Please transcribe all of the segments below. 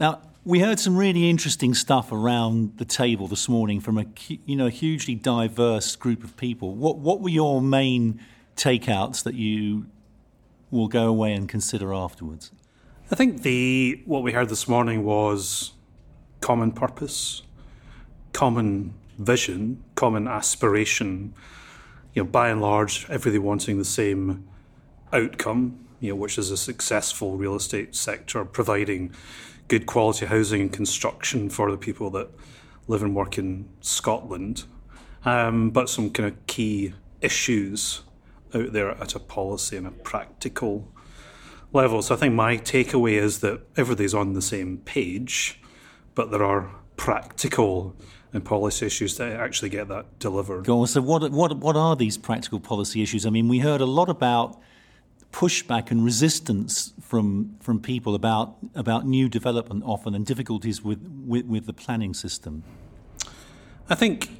Now, we heard some really interesting stuff around the table this morning from a you know hugely diverse group of people. What what were your main takeouts that you will go away and consider afterwards? I think the what we heard this morning was common purpose, common vision, common aspiration. You know, by and large, everybody wanting the same outcome. You know, which is a successful real estate sector providing good quality housing and construction for the people that live and work in Scotland. Um, but some kind of key issues out there at a policy and a practical level. So I think my takeaway is that everybody's on the same page, but there are practical and policy issues to actually get that delivered. Go on. So what what what are these practical policy issues? I mean, we heard a lot about pushback and resistance from from people about about new development often and difficulties with, with, with the planning system? I think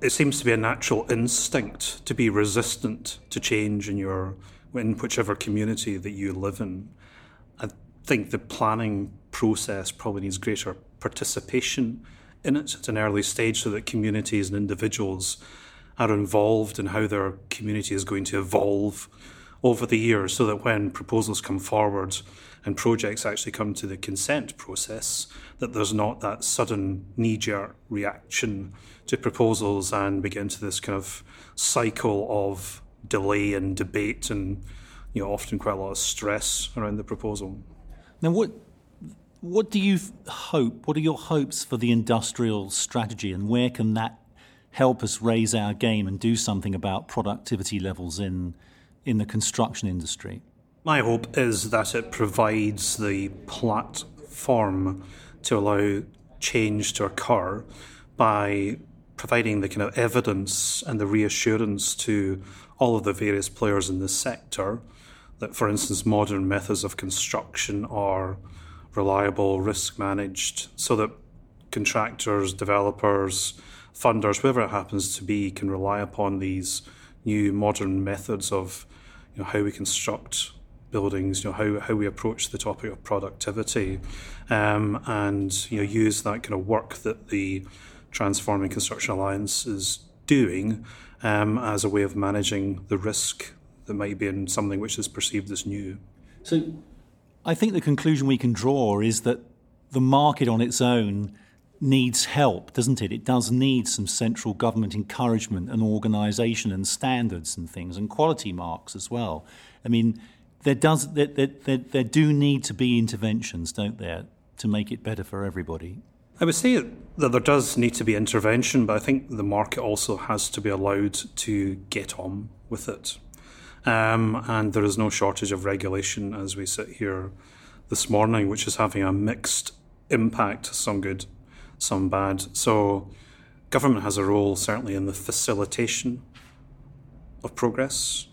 it seems to be a natural instinct to be resistant to change in your in whichever community that you live in. I think the planning process probably needs greater participation in it at an early stage so that communities and individuals are involved in how their community is going to evolve over the years so that when proposals come forward and projects actually come to the consent process, that there's not that sudden knee jerk reaction to proposals and begin to this kind of cycle of delay and debate and you know often quite a lot of stress around the proposal. Now what what do you hope? What are your hopes for the industrial strategy, and where can that help us raise our game and do something about productivity levels in in the construction industry? My hope is that it provides the platform to allow change to occur by providing the kind of evidence and the reassurance to all of the various players in the sector that, for instance, modern methods of construction are reliable, risk managed, so that contractors, developers, funders, whoever it happens to be, can rely upon these new modern methods of you know, how we construct buildings, you know, how, how we approach the topic of productivity, um, and you know, use that kind of work that the Transforming Construction Alliance is doing um, as a way of managing the risk that might be in something which is perceived as new. So, I think the conclusion we can draw is that the market on its own needs help, doesn't it? It does need some central government encouragement and organisation and standards and things and quality marks as well. I mean, there does there, there, there, there do need to be interventions, don't there, to make it better for everybody. I would say that there does need to be intervention, but I think the market also has to be allowed to get on with it. Um, and there is no shortage of regulation as we sit here this morning, which is having a mixed impact, some good, some bad. So, government has a role certainly in the facilitation of progress.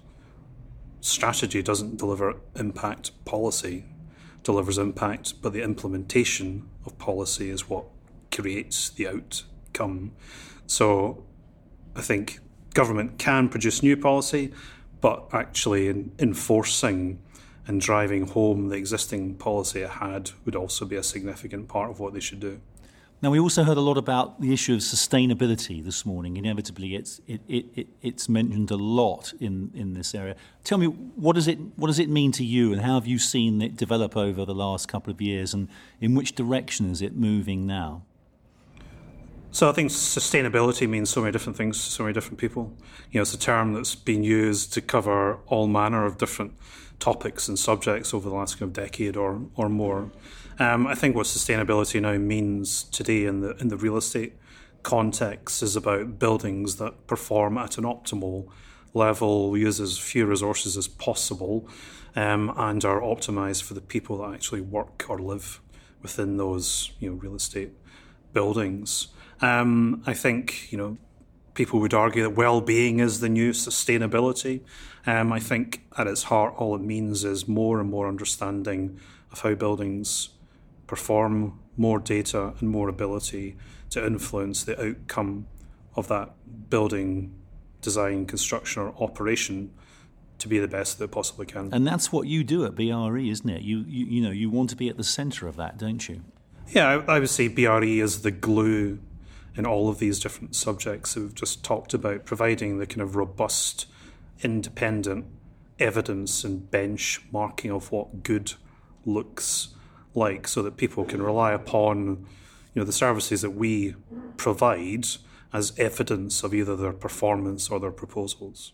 Strategy doesn't deliver impact, policy delivers impact, but the implementation of policy is what creates the outcome. So, I think government can produce new policy, but actually in enforcing and driving home the existing policy it had would also be a significant part of what they should do. Now, we also heard a lot about the issue of sustainability this morning. Inevitably, it's, it, it, it, it's mentioned a lot in, in this area. Tell me, what does, it, what does it mean to you, and how have you seen it develop over the last couple of years, and in which direction is it moving now? So I think sustainability means so many different things to so many different people. You know, it's a term that's been used to cover all manner of different topics and subjects over the last kind of decade or, or more. Um, I think what sustainability now means today in the in the real estate context is about buildings that perform at an optimal level, use as few resources as possible, um, and are optimized for the people that actually work or live within those you know real estate buildings. Um, I think you know people would argue that well-being is the new sustainability. Um, I think at its heart, all it means is more and more understanding of how buildings perform more data and more ability to influence the outcome of that building design, construction, or operation to be the best that it possibly can. And that's what you do at BRE, isn't it? You, you, you know, you want to be at the centre of that, don't you? Yeah, I, I would say BRE is the glue in all of these different subjects that we've just talked about, providing the kind of robust, independent evidence and benchmarking of what good looks like so that people can rely upon you know the services that we provide as evidence of either their performance or their proposals.